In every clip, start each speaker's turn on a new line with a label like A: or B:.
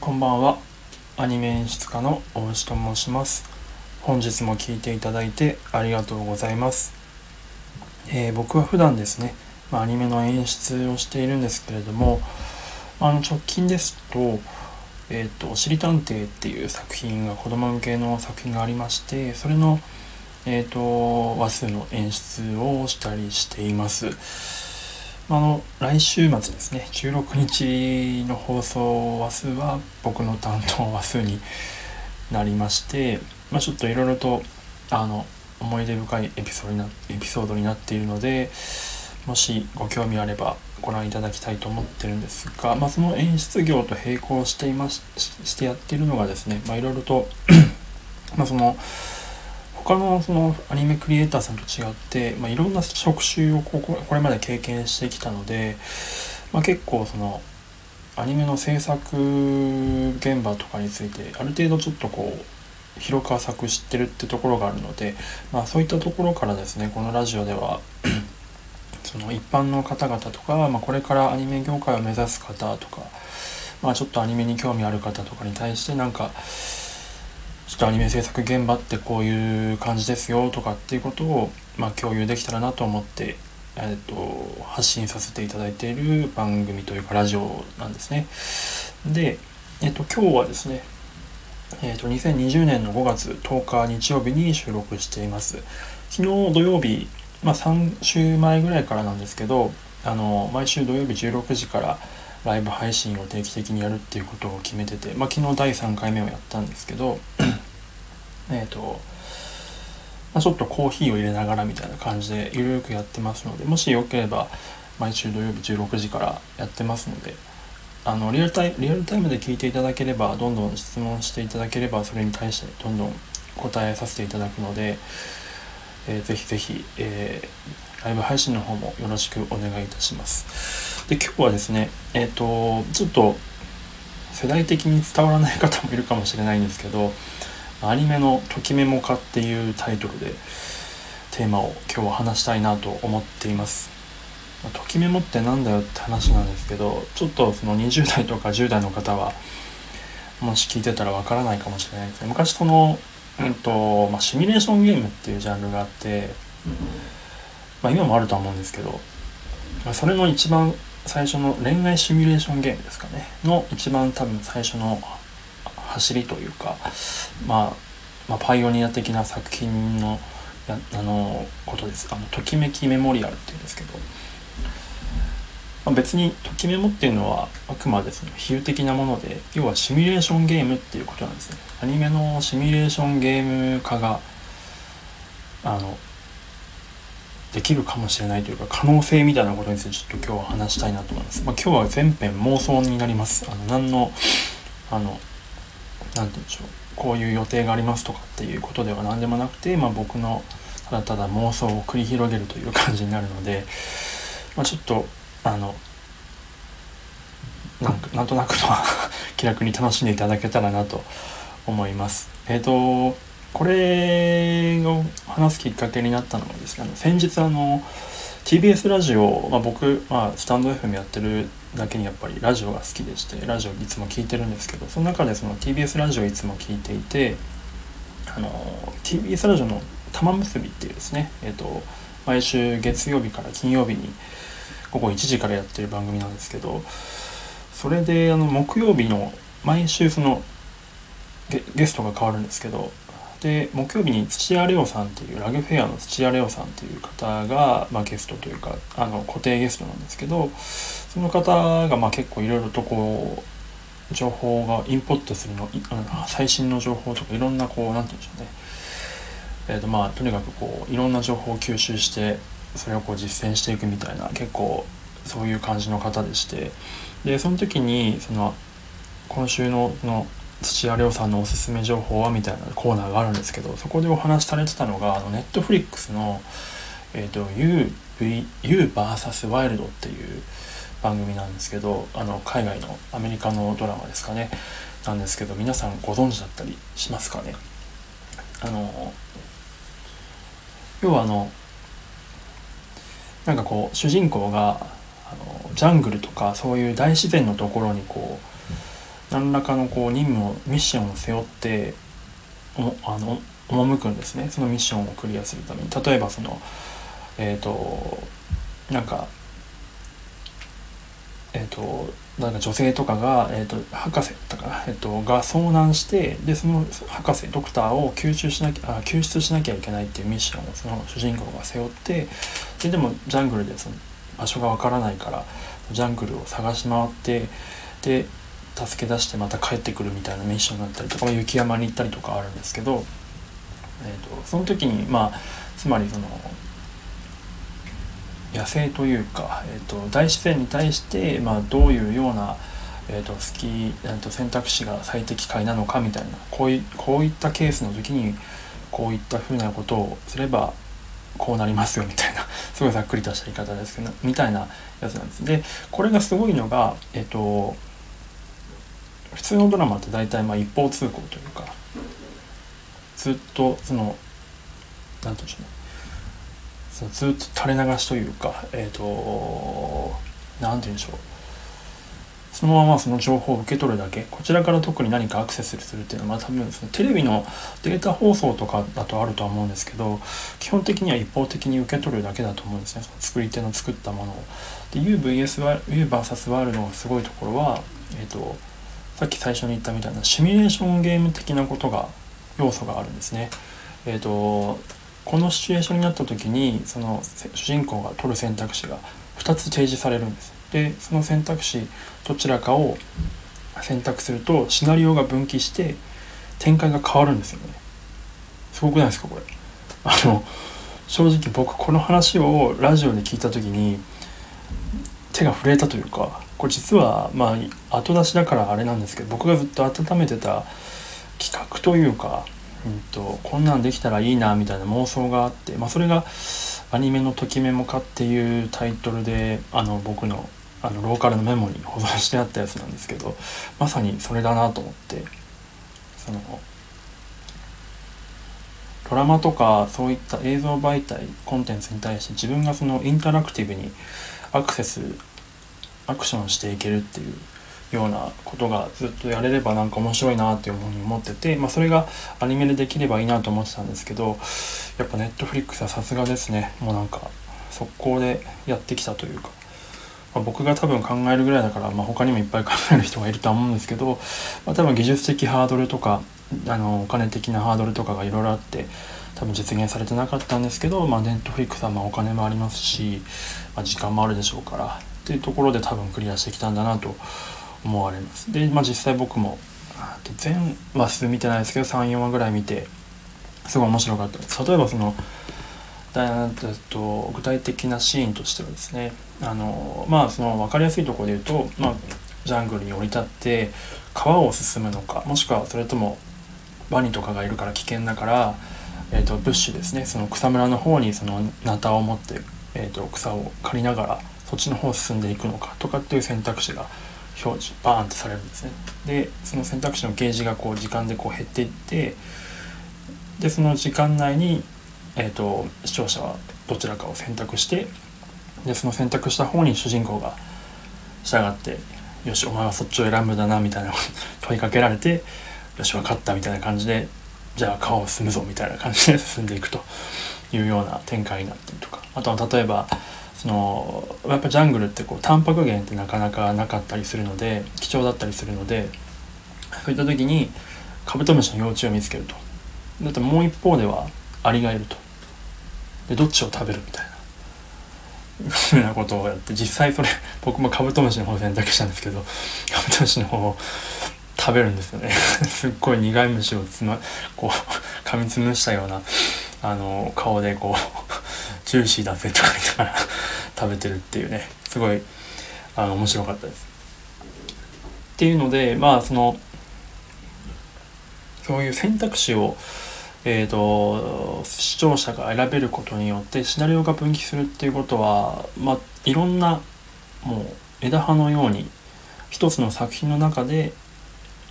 A: こんばんは。アニメ演出家の大石と申します。本日も聴いていただいてありがとうございます、えー、僕は普段ですね、まあ、アニメの演出をしているんですけれどもあの直近ですとえっ、ー、と「おしりたんてい」っていう作品が子供向けの作品がありましてそれのえっ、ー、と話数の演出をしたりしています。あの来週末ですね。16日の放送話数は僕の担当話数になりまして、まあ、ちょっといろいろとあの思い出深いエピソードになエピソードになっているのでもしご興味あればご覧いただきたいと思ってるんですが、まあ、その演出業と並行していまししてやっているのがですね、いろいろと まあその他のそのアニメクリエイターさんと違って、まあ、いろんな職種をここれまで経験してきたので、まあ、結構そのアニメの制作現場とかについてある程度ちょっとこう広く浅く知ってるってところがあるので、まあ、そういったところからですねこのラジオでは その一般の方々とか、まあ、これからアニメ業界を目指す方とか、まあ、ちょっとアニメに興味ある方とかに対してなんかちょっとアニメ制作現場ってこういう感じですよとかっていうことを、まあ、共有できたらなと思って、えーと、発信させていただいている番組というかラジオなんですね。で、えーと、今日はですね、えーと、2020年の5月10日日曜日に収録しています。昨日土曜日、まあ、3週前ぐらいからなんですけどあの毎週土曜日16時からライブ配信を定期的にやるっていうことを決めてて、まあ、昨日第3回目をやったんですけどえっと、まあ、ちょっとコーヒーを入れながらみたいな感じでゆるくやってますのでもしよければ毎週土曜日16時からやってますのであのリアルタイリアルタイムで聞いていただければどんどん質問していただければそれに対してどんどん答えさせていただくので、えー、ぜひぜひ、えー、ライブ配信の方もよろしくお願いいたします。で今日はですねえっ、ー、とちょっと世代的に伝わらない方もいるかもしれないんですけどアニメの「ときメモ化」っていうタイトルでテーマを今日は話したいなと思っています。ときメモってなんだよって話なんですけどちょっとその20代とか10代の方はもし聞いてたらわからないかもしれないですね昔その、うんとまあ、シミュレーションゲームっていうジャンルがあって、まあ、今もあるとは思うんですけど、まあ、それの一番最初の恋愛シミュレーションゲームですかねの一番多分最初の走りというか、まあ、まあ、パイオニア的な作品のやあのことですあのときめきメモリアルっていうんですけど、まあ、別にときメモっていうのはあくまでその比喩的なもので要はシミュレーションゲームっていうことなんですねアニメのシミュレーションゲーム化があのできるかもしれないというか可能性みたいなことについてちょっと今日は話したいなと思います。まあ、今日は全編妄想になります。あの何のあの何て言うんでしょうこういう予定がありますとかっていうことでは何でもなくて、まあ、僕のただただ妄想を繰り広げるという感じになるので、まあ、ちょっとあのなんかなんとなくの気楽に楽しんでいただけたらなと思います。えっ、ー、とこれを話すきっかけになったのはですね先日あの TBS ラジオ、まあ、僕、まあ、スタンド FM やってるだけにやっぱりラジオが好きでしてラジオいつも聞いてるんですけどその中でその TBS ラジオいつも聞いていてあの TBS ラジオの「玉結び」っていうですね、えーと、毎週月曜日から金曜日に午後1時からやってる番組なんですけどそれであの木曜日の毎週そのゲストが変わるんですけどで木曜日に土屋レオさんっていうラグフェアの土屋レオさんっていう方が、まあ、ゲストというかあの固定ゲストなんですけどその方がまあ結構いろいろとこう情報がインポットするの最新の情報とかいろんなこう何て言うんでしょうね。えーとまあ、とにかくこういろんな情報を吸収してそれをこう実践していくみたいな結構そういう感じの方でして。でその時にその今週のの土屋亮さんのおすすめ情報はみたいなコーナーがあるんですけどそこでお話しされてたのがあのネットフリックスの「えーと、UV UVS ワイルド」っていう番組なんですけどあの海外のアメリカのドラマですかね。なんですけど皆さんご存知だったりしますかね？あの要はあのなんかこう主人公があのジャングルとかそういう大自然のところにこう何らかのこう任務をミッションを背負ってあの赴くんですね。そのミッションをクリアするために。例えばそのえっ、ー、となんかえっ、ー、となんか女性とかが、えーと、博士だったか、えーと、が遭難してでその博士ドクターを救出しなきゃあ救出しなきゃいけないっていうミッションをその主人公が背負ってででもジャングルでその場所がわからないからジャングルを探し回ってで助け出してまた帰ってくるみたいなミッションだったりとかま雪山に行ったりとかあるんですけど、えーとその時にまあつまりその野生というか、えーと、大自然に対して、まあ、どういうような、えーと、好き、えーと、選択肢が最適解なのかみたいなこういこういったケースの時にこういったふうなことをすればこうなりますよみたいな すごいざっくりとした言い方ですけどみたいなやつなんです。でこれがすごいのが、えっ、ー、と普通のドラマって大体まあ一方通行というかずっとその何て言うんでしょうね。そのずっと垂れ流しというかえっ、ー、と何て言うんでしょう。そのままその情報を受け取るだけ。こちらから特に何かアクセスするっていうのはまあ多分そのテレビのデータ放送とかだとあるとは思うんですけど基本的には一方的に受け取るだけだと思うんですね。その作り手の作ったものを。で UVS UVS ワールドのすごいところは、えーと、さっき最初に言ったみたいなシミュレーションゲーム的なことが要素があるんですね。えーとこのシチュエーションになった時にその主人公が取る選択肢が2つ提示されるんです。でその選択肢どちらかを選択するとシナリオが分岐して展開が変わるんですよね。すごくないですかこれ？あの正直僕この話をラジオで聞いた時に手が震えたというかこれ実はまあ後出しだからあれなんですけど僕がずっと温めてた企画というかうんと、こんなんできたらいいなみたいな妄想があって、まあ、それがアニメの「ときメモ化」っていうタイトルであの僕のあのローカルのメモに保存してあったやつなんですけどまさにそれだなと思ってそのドラマとかそういった映像媒体コンテンツに対して自分がそのインタラクティブにアクセスアクションしていけるっていうようなことがずっとやれればなんか面白いなっていうふうに思ってて、まあ、それがアニメでできればいいなと思ってたんですけどやっぱネットフリックスはさすがですね。もうなんか速攻でやってきたというか、ま、僕が多分考えるぐらいだから、まあ、他にもいっぱい考える人がいるとは思うんですけど、まあ、多分技術的ハードルとかあのお金的なハードルとかがいろいろあって多分実現されてなかったんですけど、まあ、ネットフリックスはまお金もありますし、まあ、時間もあるでしょうからっていうところで多分クリアしてきたんだなと思われます。で、まあ、実際僕も全話数見てないですけど34話ぐらい見てすごい面白かった。です例えばそのだと具体的なシーンとしてはですねあのまあその分かりやすいところで言うと、まあ、ジャングルに降り立って川を進むのかもしくはそれともワニとかがいるから危険だから、えーと、ブッシュですね。その草むらの方にそのナタを持って、えーと草を刈りながらそっちの方進んでいくのかとかっていう選択肢が表示バーンってされるんですね。でその選択肢のゲージがこう時間でこう減っていってでその時間内に、えーと、視聴者はどちらかを選択してでその選択した方に主人公が従って「よしお前はそっちを選ぶんだな」みたいな 問いかけられて「よし分かった」みたいな感じで「じゃあ川を進むぞ」みたいな感じで進んでいくというような展開になったりとか。あとは例えばそのやっぱジャングルってこうタンパク源ってなかなかなかったりするので貴重だったりするのでそういった時にカブトムシの幼虫を見つけると。だってもう一方ではアリがいると。でどっちを食べるみたいな。ふうなことをやって実際それ 僕もカブトムシの方を選択したんですけどカブトムシの方を食べるんですよね。すっごい苦い虫をつまこう噛みつむしたようなあの顔でこうジューシーだぜとか言いながら 食べてるっていうねすごいあの面白かったです。っていうのでまあそのそういう選択肢をえーと、視聴者が選べることによってシナリオが分岐するっていうことは、まあ、いろんなもう枝葉のように一つの作品の中で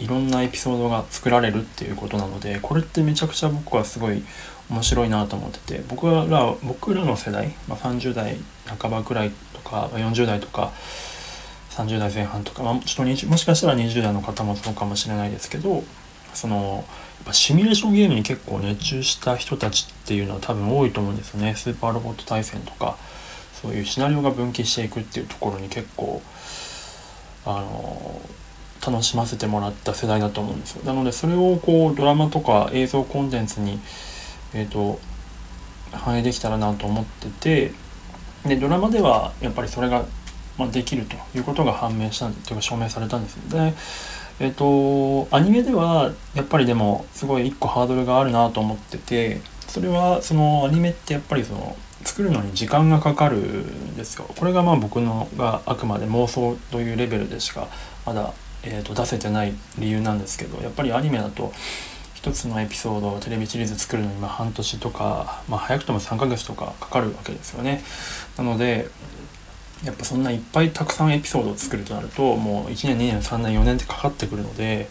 A: いろんなエピソードが作られるっていうことなのでこれってめちゃくちゃ僕はすごい面白いなと思ってて僕ら僕らの世代、まあ、30代半ばくらいとか40代とか30代前半とか、まあ、ちょっともしかしたら20代の方もそうかもしれないですけどそのやっぱシミュレーションゲームに結構熱中した人たちっていうのは多分多いと思うんですよね。スーパーロボット対戦とかそういうシナリオが分岐していくっていうところに結構あの楽しませてもらった世代だと思うんですよ。なのでそれをこうドラマとか映像コンテンツにえっ、ー、と反映できたらなと思っててでドラマではやっぱりそれが、まあ、できるということが判明したというか証明されたんですよ。でえっ、ー、とアニメではやっぱりでもすごい一個ハードルがあるなと思っててそれはそのアニメってやっぱりその作るのに時間がかかるんですよ。これがまあ僕のがあくまで妄想というレベルでしかまだ、えー、と出せてない理由なんですけどやっぱりアニメだと一つのエピソードをテレビシリーズ作るのにま半年とか、まあ、早くとも3ヶ月とかかかるわけですよね。なのでやっぱそんないっぱいたくさんエピソードを作るとなるともう1年2年3年4年ってかかってくるので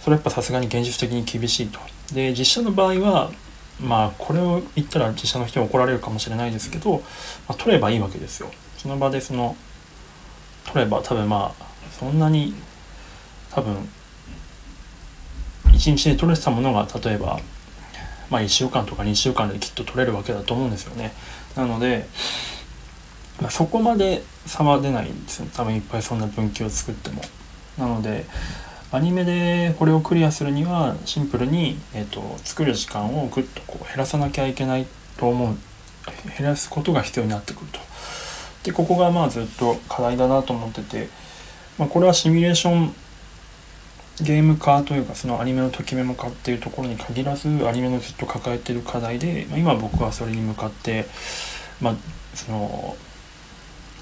A: それやっぱさすがに現実的に厳しいと。で実写の場合はまあこれを言ったら実写の人は怒られるかもしれないですけど、まあ、取ればいいわけですよ。その場でその取れば多分まあそんなに多分1日で取れてたものが例えばまあ1週間とか2週間できっと取れるわけだと思うんですよね。なので、まあ、そこまで差は出ないんですよ。多分いっぱいそんな分岐を作っても。なのでアニメでこれをクリアするにはシンプルに、えーと、作る時間をぐっとこう減らさなきゃいけないと思う。減らすことが必要になってくると。でここがまあずっと課題だなと思ってて、まあ、これはシミュレーションゲーム化というかそのアニメのときメモ化っていうところに限らずアニメのずっと抱えてる課題で、まあ、今僕はそれに向かってまあその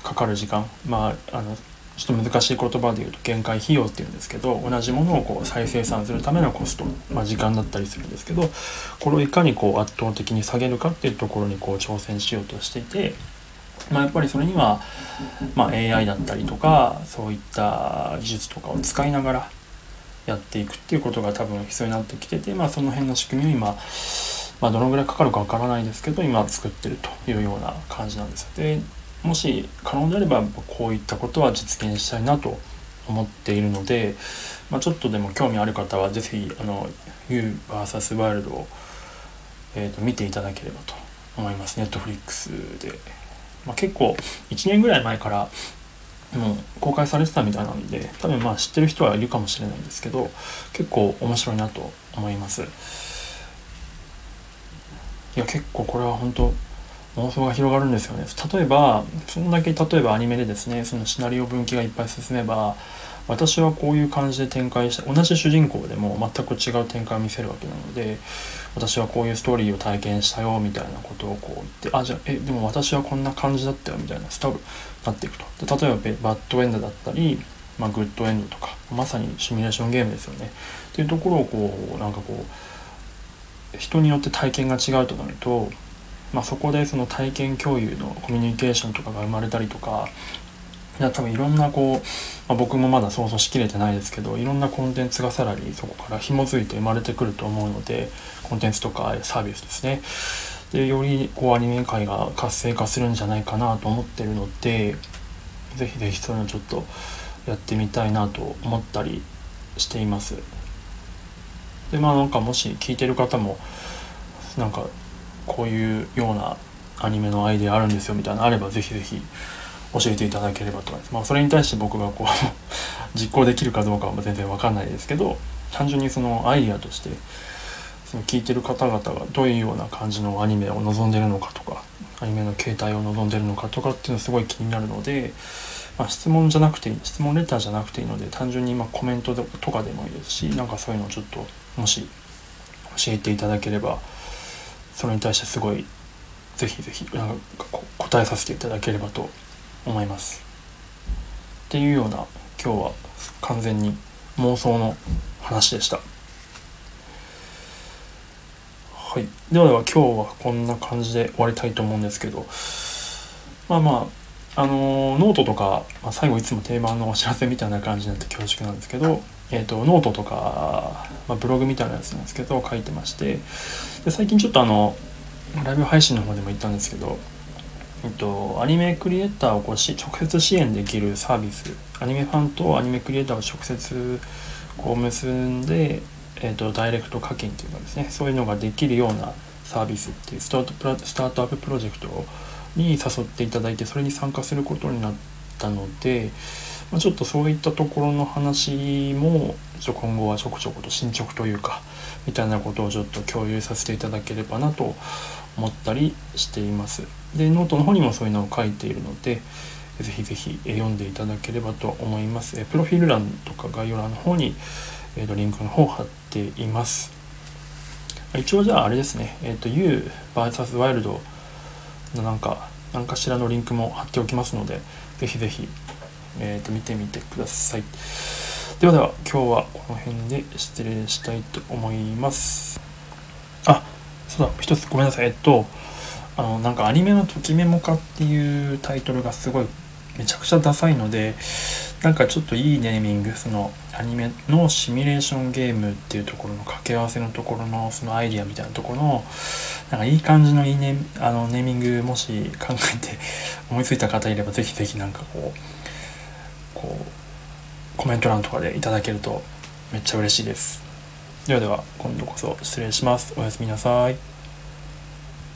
A: かかる時間まああのちょっと難しい言葉で言うと限界費用っていうんですけど同じものをこう再生産するためのコスト、まあ、時間だったりするんですけどこれをいかにこう圧倒的に下げるかっていうところにこう挑戦しようとしていて、まあ、やっぱりそれには、まあ、AI だったりとかそういった技術とかを使いながらやっていくっていうことが多分必要になってきてて、まあ、その辺の仕組みを今、まあ、どのぐらいかかるかわからないですけど今作ってるというような感じなんです。でもし可能であればこういったことは実現したいなと思っているので、まあ、ちょっとでも興味ある方は是非あの UVS ワイルドを、えーと、見ていただければと思いますネットフリックスで、まあ、結構1年ぐらい前からもう公開されてたみたいなんで多分まあ知ってる人はいるかもしれないんですけど結構面白いなと思います。いや結構これは本当妄想が広がるんですよね。例えばそんだけ例えばアニメでですねそのシナリオ分岐がいっぱい進めば私はこういう感じで展開した同じ主人公でも全く違う展開を見せるわけなので私はこういうストーリーを体験したよみたいなことをこう言ってあじゃあえでも私はこんな感じだったよみたいなスタイルになっていくと。で例えばバッドエンドだったり、まあ、グッドエンドとかまさにシミュレーションゲームですよね。っていうところをこうなんかこう人によって体験が違うとなるとまあ、そこでその体験共有のコミュニケーションとかが生まれたりとかいや多分いろんなこう、まあ、僕もまだ想像しきれてないですけどいろんなコンテンツがさらにそこから紐づいて生まれてくると思うのでコンテンツとかサービスですね。でよりこうアニメ界が活性化するんじゃないかなと思ってるので是非是非そういうのちょっとやってみたいなと思ったりしています。でまあなんかもし聞いてる方もなんかこういうようなアニメのアイデアあるんですよみたいなのあればぜひぜひ教えていただければと思います。まあ、それに対して僕がこう 実行できるかどうかは全然わかんないですけど単純にそのアイデアとしてその聞いてる方々がどういうような感じのアニメを望んでるのかとかアニメの形態を望んでるのかとかっていうのすごい気になるので、まあ、質問じゃなくていい質問レターじゃなくていいので単純にまコメントとかでもいいですしなんかそういうのをちょっともし教えていただければそれに対してすごいぜひぜひなんか答えさせていただければと思います。っていうような今日は完全に妄想の話でした。はい、ではでは今日はこんな感じで終わりたいと思うんですけどまあまああのー、ノートとか、まあ、最後いつも定番のお知らせみたいな感じになって恐縮なんですけど、えーと、ノートとか、まあ、ブログみたいなやつなんですけど書いてましてで最近ちょっとあのライブ配信の方でも言ったんですけどえっと、アニメクリエイターをこうし直接支援できるサービス。アニメファンとアニメクリエイターを直接こう結んで、えっと、ダイレクト課金っていうかですね。そういうのができるようなサービスっていうスタートプラスタートアッププロジェクトに誘っていただいてそれに参加することになったので、まあ、ちょっとそういったところの話もちょ今後はちょこちょこと進捗というかみたいなことをちょっと共有させていただければなと思ったりしています。でノートの方にもそういうのを書いているのでぜひぜひ読んでいただければと思います。プロフィール欄とか概要欄の方にリンクの方を貼っています。一応じゃああれですね、えっ、ー、と UVS ワイルドのなんか何かしらのリンクも貼っておきますのでぜひぜひ、えー、と見てみてください。ではでは今日はこの辺で失礼したいと思います。あそうだ一つごめんなさいえっとあのなんかアニメの「ときメモ化」っていうタイトルがすごいめちゃくちゃダサいのでなんかちょっといいネーミングそのアニメのシミュレーションゲームっていうところの掛け合わせのところのそのアイディアみたいなところのなんかいい感じのいいネあのネーミングもし考えて思いついた方いればぜひぜひなんかこうこうコメント欄とかでいただけるとめっちゃ嬉しいです。ではでは今度こそ失礼します。おやすみなさい。